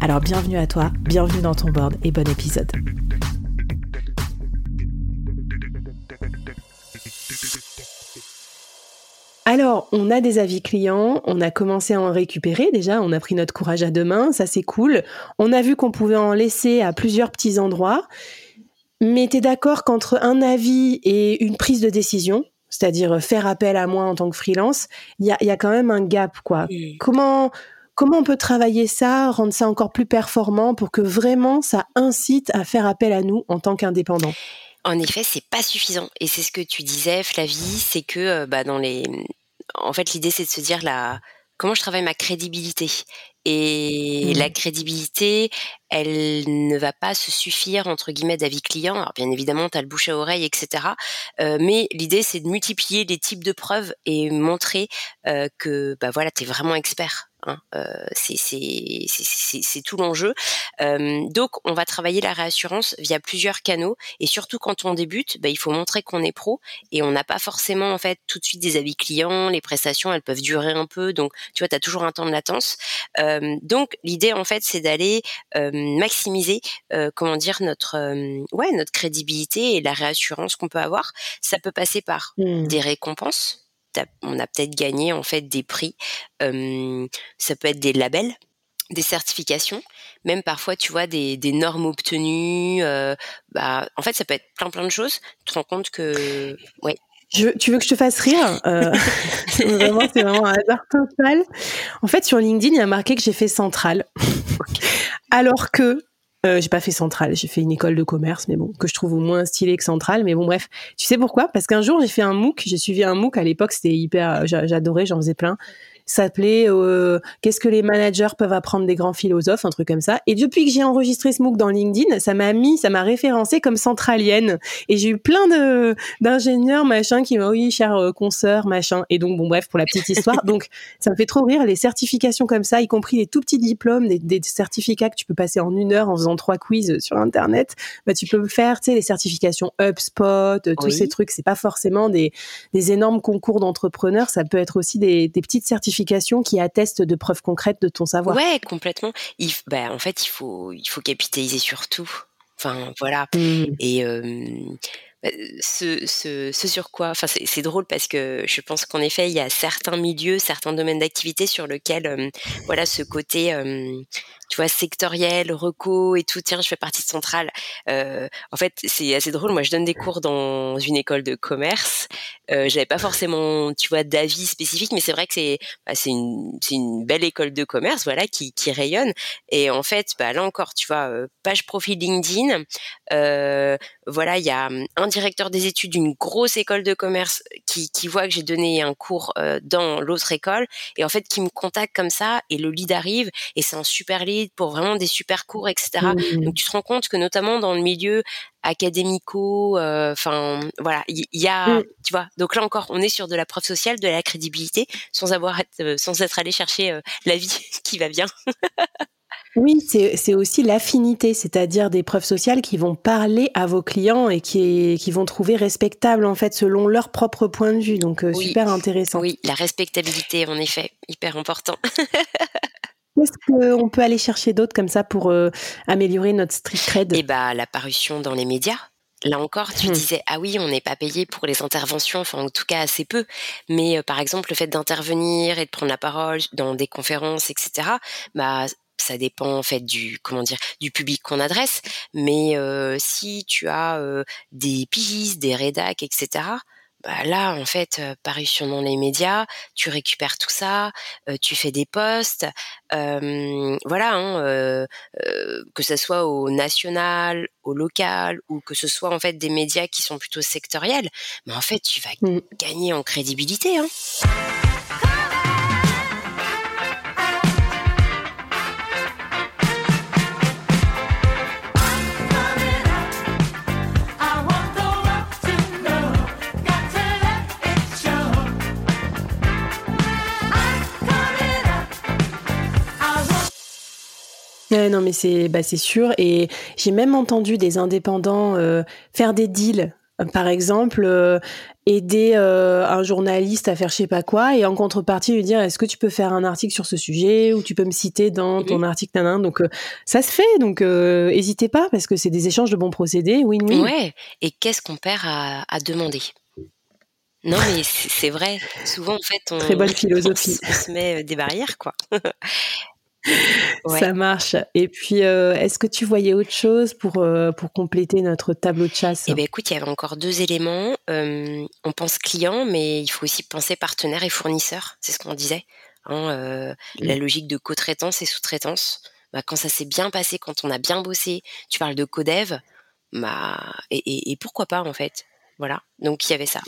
Alors bienvenue à toi, bienvenue dans ton board et bon épisode. Alors, on a des avis clients, on a commencé à en récupérer déjà, on a pris notre courage à deux mains, ça c'est cool. On a vu qu'on pouvait en laisser à plusieurs petits endroits. Mais tu es d'accord qu'entre un avis et une prise de décision, c'est-à-dire faire appel à moi en tant que freelance, il y a, y a, quand même un gap, quoi. Comment, Comment on peut travailler ça, rendre ça encore plus performant pour que vraiment ça incite à faire appel à nous en tant qu'indépendants? En effet, c'est pas suffisant. Et c'est ce que tu disais, Flavie, c'est que euh, bah, dans les. En fait, l'idée, c'est de se dire la comment je travaille ma crédibilité? Et mmh. la crédibilité, elle ne va pas se suffire entre guillemets d'avis client. Alors bien évidemment, tu as le bouche à oreille, etc. Euh, mais l'idée, c'est de multiplier les types de preuves et montrer euh, que bah voilà, tu es vraiment expert. Hein. Euh, c'est tout l'enjeu. Euh, donc, on va travailler la réassurance via plusieurs canaux et surtout quand on débute, bah, il faut montrer qu'on est pro et on n'a pas forcément en fait tout de suite des avis clients. Les prestations, elles peuvent durer un peu, donc tu vois, tu as toujours un temps de latence. Euh, donc, l'idée en fait, c'est d'aller maximiser, comment dire, notre ouais notre crédibilité et la réassurance qu'on peut avoir. Ça peut passer par mmh. des récompenses on a peut-être gagné en fait des prix. ça peut être des labels, des certifications, même parfois, tu vois, des, normes obtenues. bah, en fait, ça peut être plein plein de choses. Tu te rends compte que, ouais. Tu veux que je te fasse rire? Euh, Vraiment, c'est vraiment un hasard total. En fait, sur LinkedIn, il y a marqué que j'ai fait centrale, alors que euh, j'ai pas fait centrale, j'ai fait une école de commerce, mais bon, que je trouve au moins stylé que centrale. Mais bon, bref, tu sais pourquoi? Parce qu'un jour, j'ai fait un MOOC, j'ai suivi un MOOC. À l'époque, c'était hyper, j'adorais, j'en faisais plein s'appelait euh, Qu'est-ce que les managers peuvent apprendre des grands philosophes, un truc comme ça. Et depuis que j'ai enregistré ce MOOC dans LinkedIn, ça m'a mis, ça m'a référencé comme centralienne. Et j'ai eu plein de d'ingénieurs machin qui m'ont oui, cher euh, consoeur machin. Et donc bon bref pour la petite histoire. donc ça me fait trop rire les certifications comme ça, y compris les tout petits diplômes, des, des certificats que tu peux passer en une heure en faisant trois quiz sur internet. Bah tu peux faire, tu sais, les certifications HubSpot, euh, tous ces trucs. C'est pas forcément des des énormes concours d'entrepreneurs. Ça peut être aussi des, des petites certifications qui attestent de preuves concrètes de ton savoir. Ouais, complètement. Il, bah, en fait, il faut, il faut capitaliser sur tout. Enfin, voilà. Mmh. Et ce, ce, ce, sur quoi Enfin, c'est drôle parce que je pense qu'en effet, il y a certains milieux, certains domaines d'activité sur lesquels, voilà, ce côté tu vois, sectoriel, reco et tout. Tiens, je fais partie de Centrale. Euh, en fait, c'est assez drôle. Moi, je donne des cours dans une école de commerce. J'avais pas forcément, tu vois, d'avis spécifique, mais c'est vrai que c'est bah, c'est une, une belle école de commerce, voilà, qui, qui rayonne. Et en fait, bah, là encore, tu vois, page profil LinkedIn. Voilà, il y a hum, un directeur des études d'une grosse école de commerce qui, qui voit que j'ai donné un cours euh, dans l'autre école et en fait qui me contacte comme ça et le lead arrive et c'est un super lead pour vraiment des super cours, etc. Mmh. Donc tu te rends compte que notamment dans le milieu académico, euh, enfin voilà, il y, a, mmh. tu vois. Donc là encore, on est sur de la preuve sociale, de la crédibilité, sans avoir, euh, sans être allé chercher euh, la vie qui va bien. Oui, c'est aussi l'affinité, c'est-à-dire des preuves sociales qui vont parler à vos clients et qui, qui vont trouver respectable en fait selon leur propre point de vue. Donc super intéressant. Oui, la respectabilité en effet, hyper important. Qu'est-ce qu'on peut aller chercher d'autre comme ça pour euh, améliorer notre street cred? Eh bah, la parution dans les médias. Là encore, tu hmm. disais ah oui, on n'est pas payé pour les interventions, enfin en tout cas assez peu. Mais euh, par exemple, le fait d'intervenir et de prendre la parole dans des conférences, etc. Bah ça dépend en fait du comment dire du public qu'on adresse. Mais si tu as des pigistes, des rédacs, etc bah là, en fait, parution dans les médias, tu récupères tout ça, tu fais des posts, voilà, hein, que ce soit au national, au local, ou que ce soit en fait des médias qui sont plutôt sectoriels, mais en fait, tu vas mmh. gagner en crédibilité. Hein. Non, mais c'est bah, c'est sûr. Et j'ai même entendu des indépendants euh, faire des deals. Par exemple, euh, aider euh, un journaliste à faire je sais pas quoi et en contrepartie lui dire est-ce que tu peux faire un article sur ce sujet ou tu peux me citer dans ton article Donc ça se fait. Donc n'hésitez pas parce que c'est des échanges de bons procédés. Win-win. Ouais. Et qu'est-ce qu'on perd à, demander? Non, mais c'est vrai. Souvent, en fait, on, Très bonne philosophie. on se met des barrières, quoi. Ça marche. Et puis, euh, est-ce que tu voyais autre chose pour, euh, pour compléter notre tableau de chasse? Eh bien, écoute, il y avait encore deux éléments. Euh, on pense client, mais il faut aussi penser partenaire et fournisseur. C'est ce qu'on disait. Hein, la logique de co-traitance et sous-traitance. Bah, quand ça s'est bien passé, quand on a bien bossé, tu parles de codev, bah, et, et pourquoi pas en fait? Voilà, donc il y avait ça.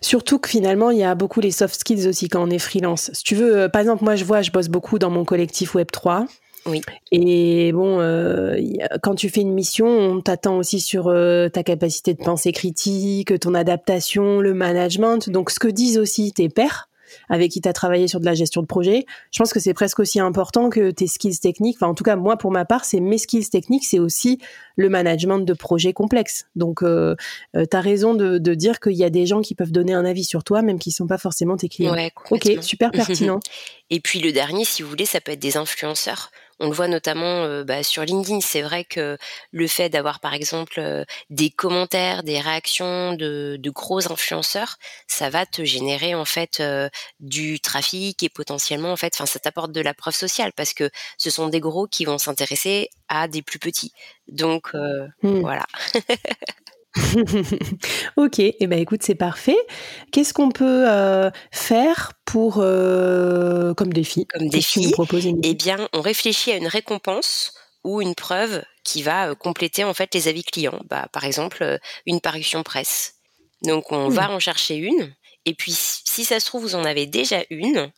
Surtout que finalement, il y a beaucoup les soft skills aussi quand on est freelance. Si tu veux, euh, par exemple, moi je vois, je bosse beaucoup dans mon collectif Web3. Oui. Et bon, euh, quand tu fais une mission, on t'attend aussi sur euh, ta capacité de pensée critique, ton adaptation, le management. Donc, ce que disent aussi tes pairs, avec qui tu as travaillé sur de la gestion de projet. Je pense que c'est presque aussi important que tes skills techniques. Enfin, en tout cas, moi, pour ma part, c'est mes skills techniques, c'est aussi le management de projets complexes. Donc, euh, euh tu as raison de, de dire qu'il y a des gens qui peuvent donner un avis sur toi, même qui ne sont pas forcément tes clients. ok, super pertinent. Et puis le dernier, si vous voulez, ça peut être des influenceurs. On le voit notamment euh, bah, sur LinkedIn. C'est vrai que le fait d'avoir par exemple euh, des commentaires, des réactions de, gros influenceurs, ça va te générer en fait euh, du trafic et potentiellement en fait, enfin ça t'apporte de la preuve sociale parce que ce sont des gros qui vont s'intéresser à des plus petits. Donc mmh. voilà. ok, et eh ben écoute, c'est parfait. Qu'est-ce qu'on peut euh, faire pour euh, comme défi Comme défi, eh bien, on réfléchit à une récompense ou une preuve qui va euh, compléter en fait les avis clients. Bah, par exemple, une parution presse. Donc, on va en chercher une. Et puis, si ça se trouve, vous en avez déjà une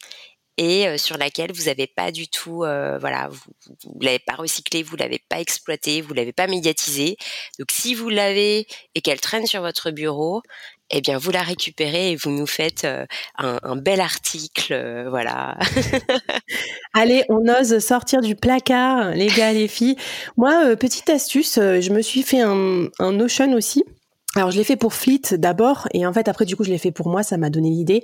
et sur laquelle vous n'avez pas du tout, voilà, vous, vous, l'avez pas recyclé, vous l'avez pas exploité, vous l'avez pas médiatisé. Donc si vous l'avez et qu'elle traîne sur votre bureau, eh bien vous la récupérez et vous nous faites un, bel article, voilà. Allez, on ose sortir du placard, les gars, les filles. Moi, petite astuce, je me suis fait un, un Notion aussi. Alors je l'ai fait pour Fleet d'abord et en fait après du coup je l'ai fait pour moi, ça m'a donné l'idée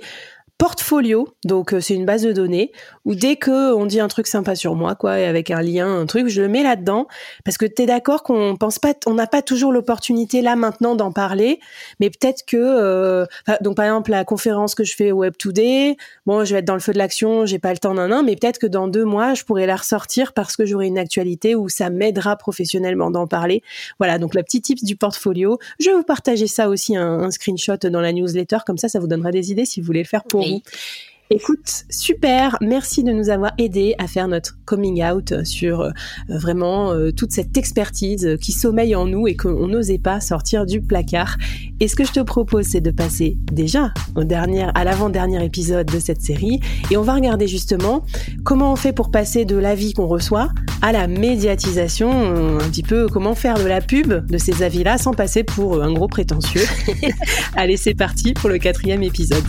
portfolio, donc euh, c'est une base de données où dès que on dit un truc sympa sur moi, quoi, avec un lien, un truc, je le mets là-dedans parce que tu es d'accord qu'on pense pas, on n'a pas toujours l'opportunité là maintenant d'en parler, mais peut-être que, euh, donc par exemple la conférence que je fais au Web Today, bon, je vais être dans le feu de l'action, j'ai pas le temps d'un an, mais peut-être que dans deux mois je pourrais la ressortir parce que j'aurai une actualité où ça m'aidera professionnellement d'en parler. Voilà, donc le petit tips du portfolio. Je vais vous partager ça aussi un, un screenshot dans la newsletter, comme ça, ça vous donnera des idées si vous voulez le faire pour Écoute, super, merci de nous avoir aidé à faire notre coming out sur euh, vraiment euh, toute cette expertise qui sommeille en nous et qu'on n'osait pas sortir du placard. Et ce que je te propose, c'est de passer déjà au dernier, à l'avant-dernier épisode de cette série et on va regarder justement comment on fait pour passer de l'avis qu'on reçoit à la médiatisation, un petit peu comment faire de la pub de ces avis-là sans passer pour un gros prétentieux. Allez, c'est parti pour le quatrième épisode.